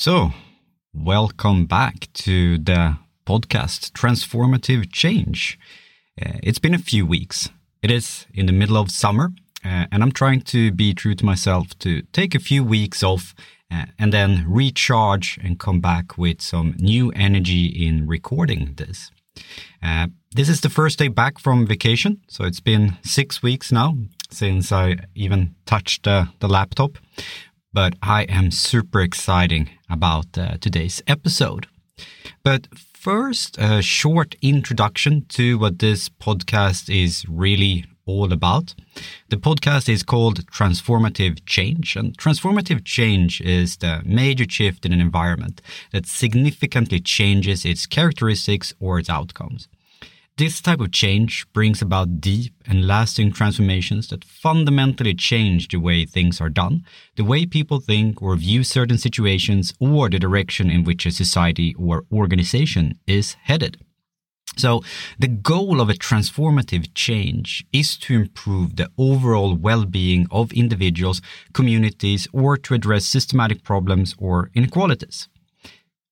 So, welcome back to the podcast Transformative Change. Uh, it's been a few weeks. It is in the middle of summer, uh, and I'm trying to be true to myself to take a few weeks off uh, and then recharge and come back with some new energy in recording this. Uh, this is the first day back from vacation, so it's been six weeks now since I even touched the laptop but I am super exciting about uh, today's episode. But first, a short introduction to what this podcast is really all about. The podcast is called Transformative Change, and transformative change is the major shift in an environment that significantly changes its characteristics or its outcomes. This type of change brings about deep and lasting transformations that fundamentally change the way things are done, the way people think or view certain situations, or the direction in which a society or organization is headed. So, the goal of a transformative change is to improve the overall well being of individuals, communities, or to address systematic problems or inequalities.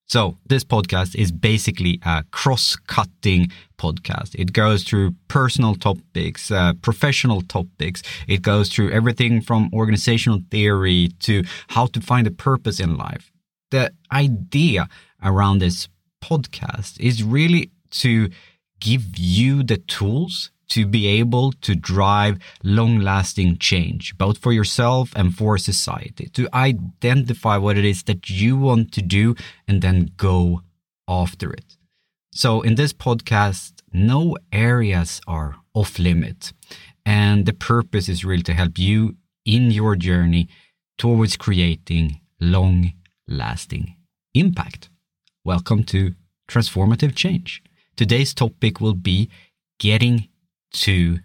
So this podcast is basically a cross-cutting podcast. It goes through personal topics, uh, professional topics. It goes through everything from organizational theory to how to find a purpose in life. The idea around this podcast is really to give you the tools to be able to drive long lasting change, both for yourself and for society, to identify what it is that you want to do and then go after it. So, in this podcast, no areas are off limit. And the purpose is really to help you in your journey towards creating long lasting impact. Welcome to Transformative Change. Today's topic will be getting to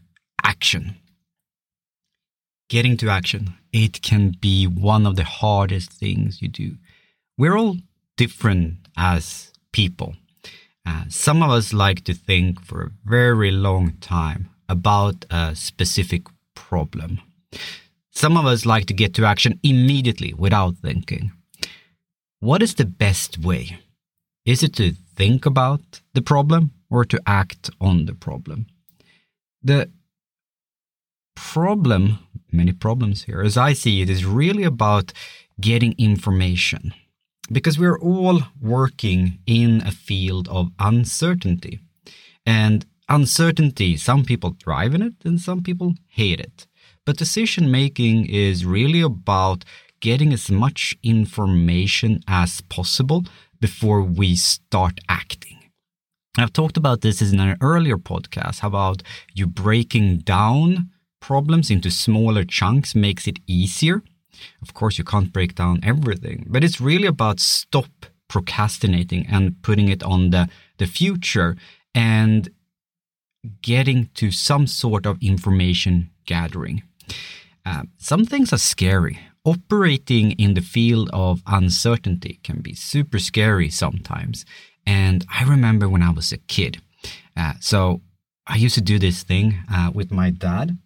action. Getting to action, it can be one of the hardest things you do. We're all different as people. Uh, some of us like to think for a very long time about a specific problem. Some of us like to get to action immediately without thinking. What is the best way? Is it to think about the problem or to act on the problem? The problem, many problems here, as I see it, is really about getting information. Because we're all working in a field of uncertainty. And uncertainty, some people thrive in it and some people hate it. But decision making is really about getting as much information as possible before we start acting. I've talked about this in an earlier podcast how about you breaking down problems into smaller chunks makes it easier. Of course, you can't break down everything, but it's really about stop procrastinating and putting it on the, the future and getting to some sort of information gathering. Uh, some things are scary. Operating in the field of uncertainty can be super scary sometimes. And I remember when I was a kid. Uh, so I used to do this thing uh, with my dad.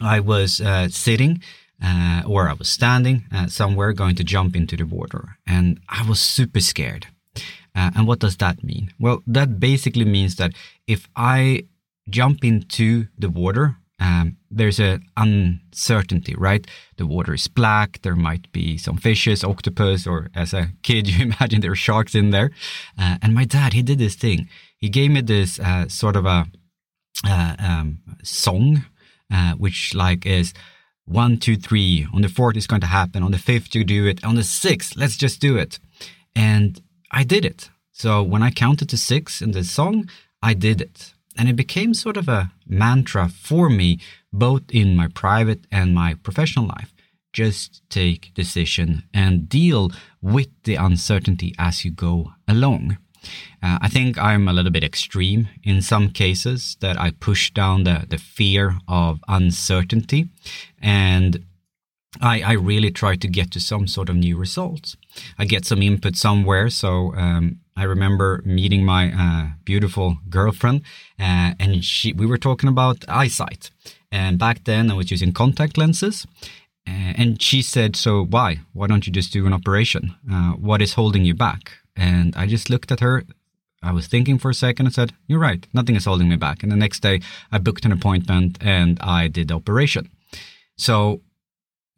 I was uh, sitting uh, or I was standing uh, somewhere going to jump into the water, and I was super scared. Uh, and what does that mean? Well, that basically means that if I jump into the water, um, there's an uncertainty, right? The water is black. There might be some fishes, octopus, or as a kid, you imagine there are sharks in there. Uh, and my dad, he did this thing. He gave me this uh, sort of a uh, um, song, uh, which like is one, two, three. On the fourth, it's going to happen. On the fifth, you do it. On the sixth, let's just do it. And I did it. So when I counted to six in the song, I did it. And it became sort of a mantra for me, both in my private and my professional life. Just take decision and deal with the uncertainty as you go along. Uh, I think I'm a little bit extreme in some cases that I push down the, the fear of uncertainty and I, I really try to get to some sort of new results. I get some input somewhere. So um, I remember meeting my uh, beautiful girlfriend, uh, and she we were talking about eyesight. And back then, I was using contact lenses, and she said, So why? Why don't you just do an operation? Uh, what is holding you back? And I just looked at her. I was thinking for a second and said, You're right. Nothing is holding me back. And the next day, I booked an appointment and I did the operation. So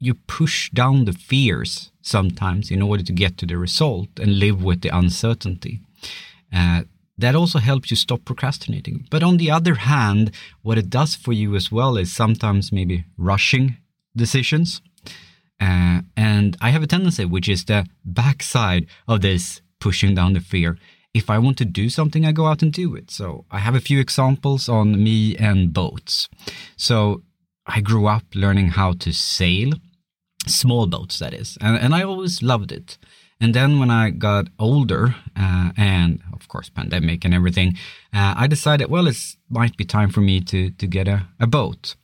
you push down the fears sometimes in order to get to the result and live with the uncertainty. Uh, that also helps you stop procrastinating. But on the other hand, what it does for you as well is sometimes maybe rushing decisions. Uh, and I have a tendency, which is the backside of this pushing down the fear. If I want to do something, I go out and do it. So I have a few examples on me and boats. So I grew up learning how to sail, small boats, that is, and, and I always loved it. And then when I got older, uh, and of course pandemic and everything, uh, I decided, well, it might be time for me to to get a, a boat.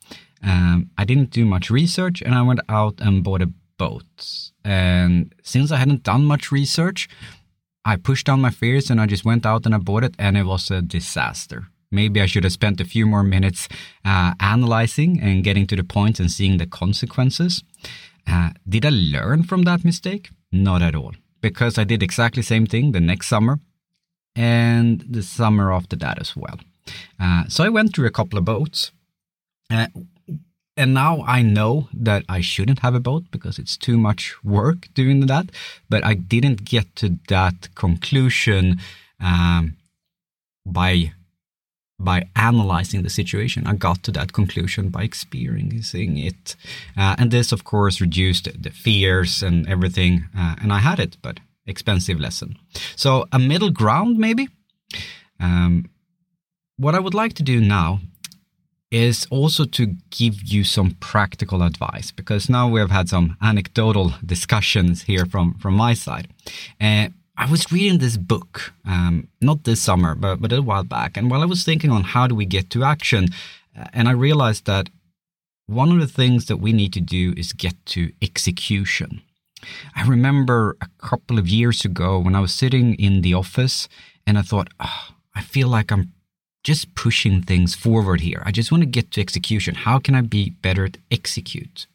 Um, I didn't do much research, and I went out and bought a boat. And since I hadn't done much research, I pushed down my fears and I just went out and I bought it, and it was a disaster. Maybe I should have spent a few more minutes uh, analyzing and getting to the point and seeing the consequences. Uh, did I learn from that mistake? Not at all because I did exactly the same thing the next summer and the summer after that as well. Uh, so I went through a couple of boats. Uh, and now I know that I shouldn't have a boat because it's too much work doing that. But I didn't get to that conclusion um, by by analyzing the situation. I got to that conclusion by experiencing it. Uh, and this, of course, reduced the fears and everything. Uh, and I had it, but expensive lesson. So, a middle ground, maybe. Um, what I would like to do now is also to give you some practical advice because now we have had some anecdotal discussions here from from my side. Uh, I was reading this book, um, not this summer, but, but a while back. And while I was thinking on how do we get to action, uh, and I realized that one of the things that we need to do is get to execution. I remember a couple of years ago when I was sitting in the office and I thought, oh, I feel like I'm just pushing things forward here. I just want to get to execution. How can I be better at execute?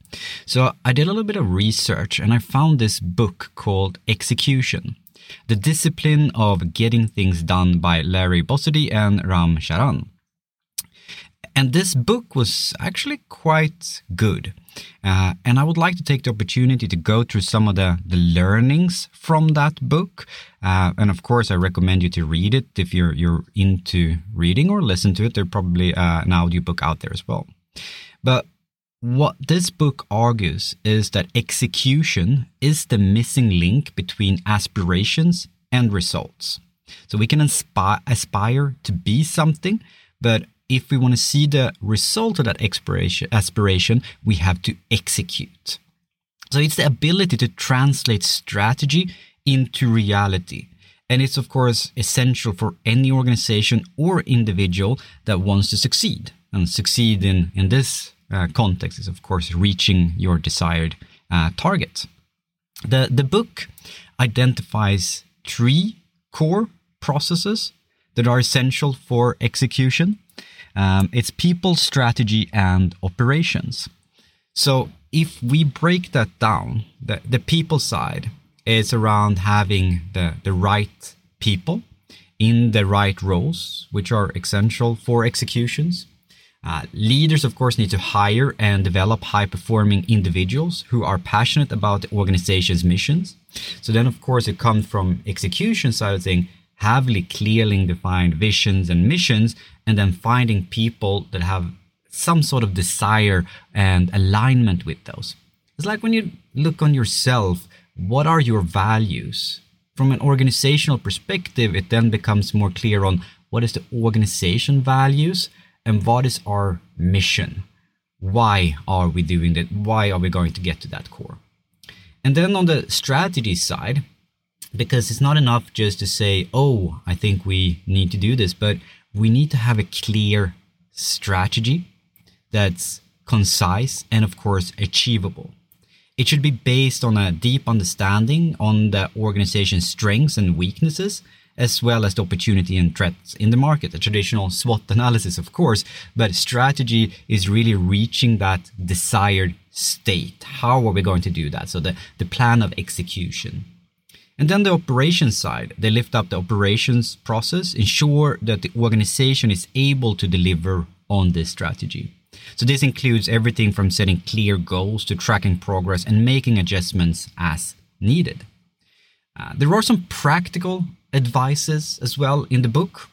So I did a little bit of research and I found this book called Execution the Discipline of Getting Things Done by Larry Bossidy and Ram Charan. And this book was actually quite good. Uh, and I would like to take the opportunity to go through some of the, the learnings from that book. Uh, and of course, I recommend you to read it if you're, you're into reading or listen to it. There's probably uh, an audiobook out there as well. But what this book argues is that execution is the missing link between aspirations and results. So we can aspire to be something, but if we want to see the result of that aspiration, we have to execute. So it's the ability to translate strategy into reality. And it's, of course, essential for any organization or individual that wants to succeed. And succeed in, in this uh, context is, of course, reaching your desired uh, target. The, the book identifies three core processes that are essential for execution. Um, it's people, strategy, and operations. So if we break that down, the, the people side is around having the, the right people in the right roles, which are essential for executions. Uh, leaders, of course, need to hire and develop high performing individuals who are passionate about the organization's missions. So then, of course, it comes from execution side of thing, heavily clearly defined visions and missions, and then finding people that have some sort of desire and alignment with those. It's like when you look on yourself, what are your values? From an organizational perspective, it then becomes more clear on what is the organization values and what is our mission? Why are we doing that? Why are we going to get to that core? And then on the strategy side, because it's not enough just to say, oh, I think we need to do this, but we need to have a clear strategy that's concise and, of course, achievable. It should be based on a deep understanding on the organization's strengths and weaknesses as well as the opportunity and threats in the market. A traditional SWOT analysis, of course, but strategy is really reaching that desired state. How are we going to do that? So the, the plan of execution. And then the operations side, they lift up the operations process, ensure that the organization is able to deliver on this strategy. So this includes everything from setting clear goals to tracking progress and making adjustments as needed. Uh, there are some practical advices as well in the book.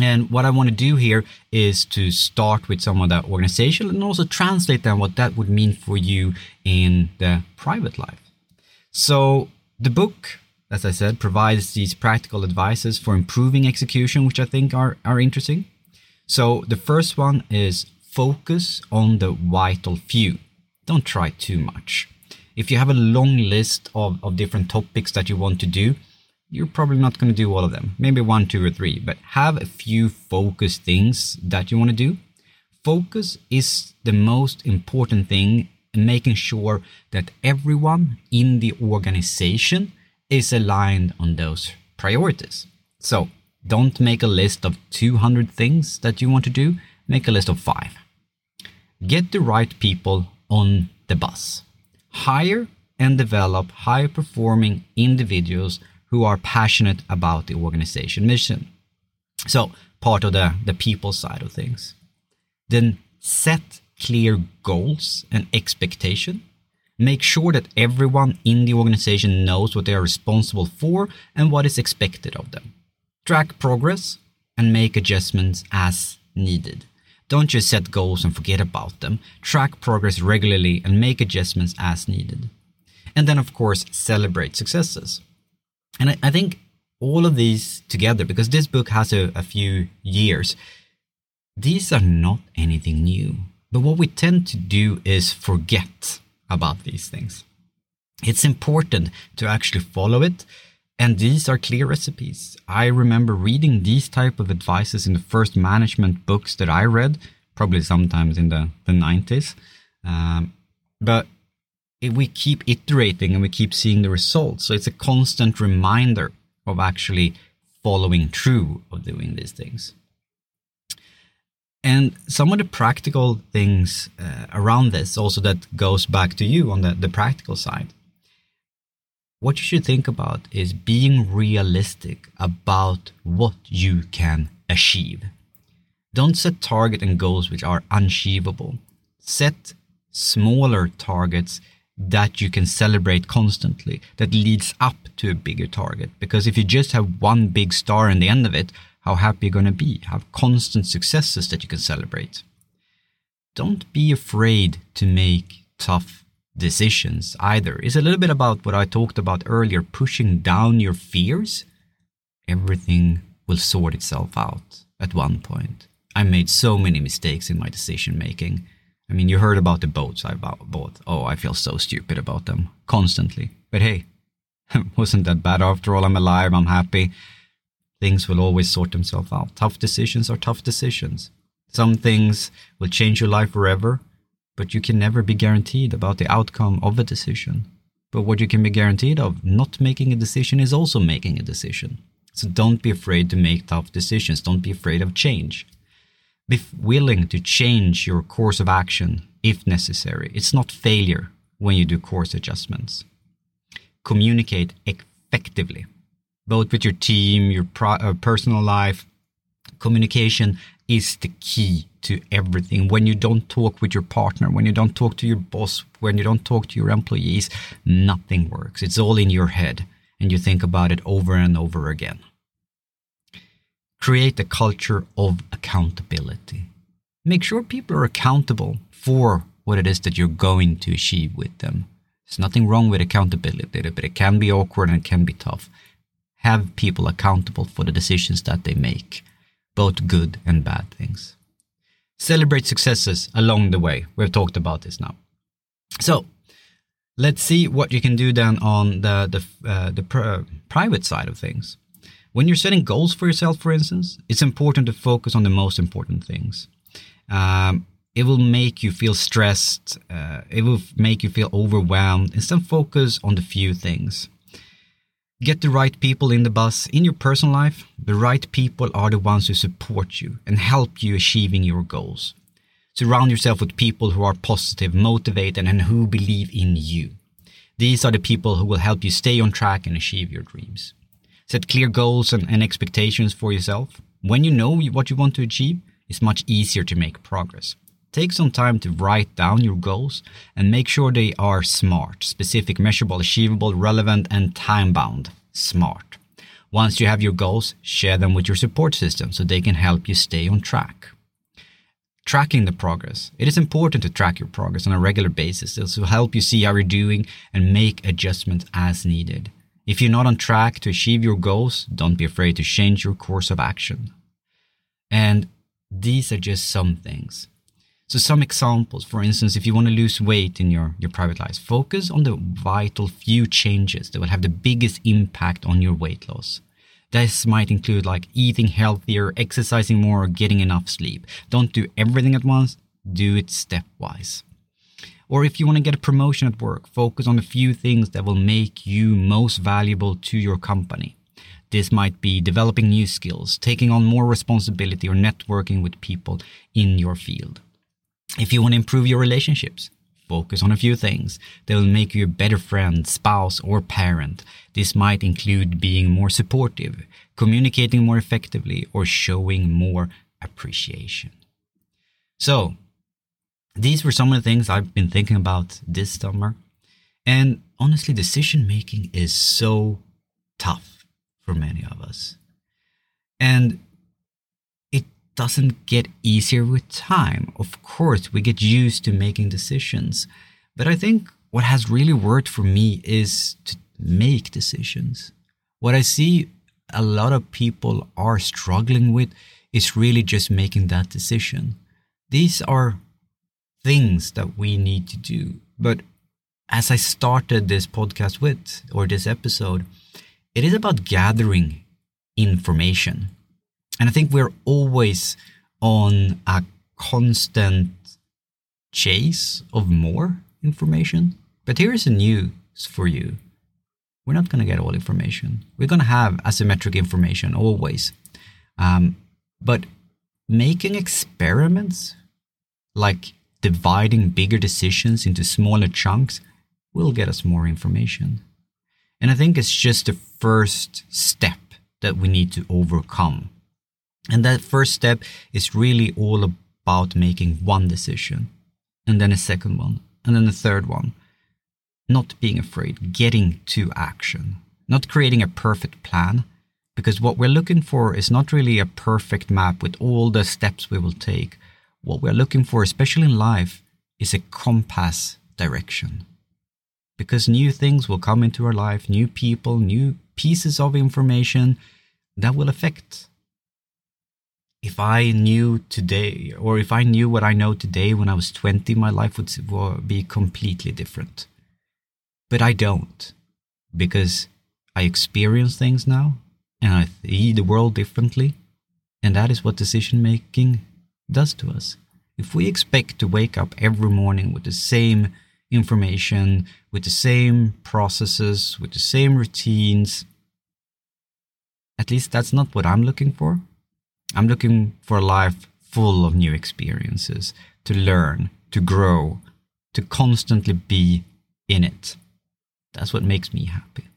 And what I want to do here is to start with some of that organization and also translate then what that would mean for you in the private life. So the book, as I said, provides these practical advices for improving execution, which I think are, are interesting. So the first one is focus on the vital few. Don't try too much. If you have a long list of, of different topics that you want to do, you're probably not going to do all of them. Maybe one, two, or three, but have a few focus things that you want to do. Focus is the most important thing in making sure that everyone in the organization is aligned on those priorities. So don't make a list of 200 things that you want to do, make a list of five. Get the right people on the bus. Hire and develop high performing individuals who are passionate about the organization mission. So, part of the, the people side of things. Then set clear goals and expectation. Make sure that everyone in the organization knows what they are responsible for and what is expected of them. Track progress and make adjustments as needed. Don't just set goals and forget about them. Track progress regularly and make adjustments as needed. And then, of course, celebrate successes. And I, I think all of these together, because this book has a, a few years, these are not anything new. But what we tend to do is forget about these things. It's important to actually follow it. And these are clear recipes. I remember reading these type of advices in the first management books that I read, probably sometimes in the, the 90s. Um, but we keep iterating and we keep seeing the results. So it's a constant reminder of actually following through of doing these things. And some of the practical things uh, around this also that goes back to you on the, the practical side. What you should think about is being realistic about what you can achieve. Don't set target and goals which are unachievable. Set smaller targets that you can celebrate constantly that leads up to a bigger target. Because if you just have one big star in the end of it, how happy you're going to be. Have constant successes that you can celebrate. Don't be afraid to make tough decisions either. It's a little bit about what I talked about earlier pushing down your fears. Everything will sort itself out at one point. I made so many mistakes in my decision making I mean, you heard about the boats I bought. Oh, I feel so stupid about them constantly. But hey, wasn't that bad after all? I'm alive, I'm happy. Things will always sort themselves out. Tough decisions are tough decisions. Some things will change your life forever, but you can never be guaranteed about the outcome of a decision. But what you can be guaranteed of not making a decision is also making a decision. So don't be afraid to make tough decisions. Don't be afraid of change. Be willing to change your course of action if necessary. It's not failure when you do course adjustments. Communicate effectively, both with your team, your pro- uh, personal life. Communication is the key to everything. When you don't talk with your partner, when you don't talk to your boss, when you don't talk to your employees, nothing works. It's all in your head and you think about it over and over again create a culture of accountability. Make sure people are accountable for what it is that you're going to achieve with them. There's nothing wrong with accountability, but it can be awkward and it can be tough. Have people accountable for the decisions that they make, both good and bad things. Celebrate successes along the way. We've talked about this now. So, let's see what you can do then on the the uh, the pr- private side of things. When you're setting goals for yourself, for instance, it's important to focus on the most important things. Um, it will make you feel stressed. Uh, it will make you feel overwhelmed. Instead, focus on the few things. Get the right people in the bus in your personal life. The right people are the ones who support you and help you achieving your goals. Surround yourself with people who are positive, motivated, and who believe in you. These are the people who will help you stay on track and achieve your dreams. Set clear goals and, and expectations for yourself. When you know what you want to achieve, it's much easier to make progress. Take some time to write down your goals and make sure they are smart, specific, measurable, achievable, relevant, and time bound. Smart. Once you have your goals, share them with your support system so they can help you stay on track. Tracking the progress. It is important to track your progress on a regular basis. This will help you see how you're doing and make adjustments as needed. If you're not on track to achieve your goals, don't be afraid to change your course of action. And these are just some things. So some examples, for instance, if you want to lose weight in your, your private life, focus on the vital few changes that will have the biggest impact on your weight loss. This might include like eating healthier, exercising more, or getting enough sleep. Don't do everything at once, do it stepwise. Or if you want to get a promotion at work, focus on the few things that will make you most valuable to your company. This might be developing new skills, taking on more responsibility, or networking with people in your field. If you want to improve your relationships, focus on a few things that will make you a better friend, spouse, or parent. This might include being more supportive, communicating more effectively, or showing more appreciation. So, these were some of the things I've been thinking about this summer. And honestly, decision making is so tough for many of us. And it doesn't get easier with time. Of course, we get used to making decisions. But I think what has really worked for me is to make decisions. What I see a lot of people are struggling with is really just making that decision. These are things that we need to do. But as I started this podcast with, or this episode, it is about gathering information and I think we're always on a constant chase of more information. But here is the news for you. We're not going to get all information. We're going to have asymmetric information always. Um, but making experiments, like dividing bigger decisions into smaller chunks, will get us more information. And I think it's just the first step that we need to overcome and that first step is really all about making one decision, and then a second one, and then a third one. Not being afraid, getting to action, not creating a perfect plan, because what we're looking for is not really a perfect map with all the steps we will take. What we're looking for, especially in life, is a compass direction. Because new things will come into our life, new people, new pieces of information that will affect if I knew today, or if I knew what I know today when I was 20, my life would be completely different. But I don't, because I experience things now and I see the world differently. And that is what decision making does to us. If we expect to wake up every morning with the same information, with the same processes, with the same routines, at least that's not what I'm looking for. I'm looking for a life full of new experiences, to learn, to grow, to constantly be in it. That's what makes me happy.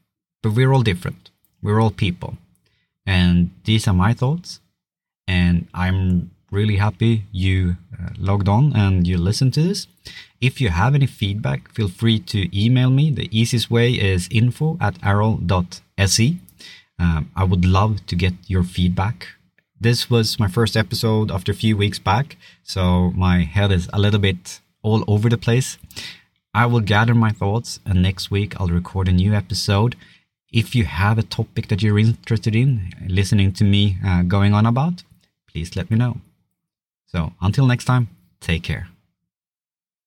But we're all different. We're all people. And these are my thoughts. And I'm really happy you uh, logged on and you listened to this. If you have any feedback, feel free to email me. The easiest way is info at arrow.se. Um, I would love to get your feedback this was my first episode after a few weeks back, so my head is a little bit all over the place. I will gather my thoughts, and next week I'll record a new episode. If you have a topic that you're interested in listening to me uh, going on about, please let me know. So until next time, take care.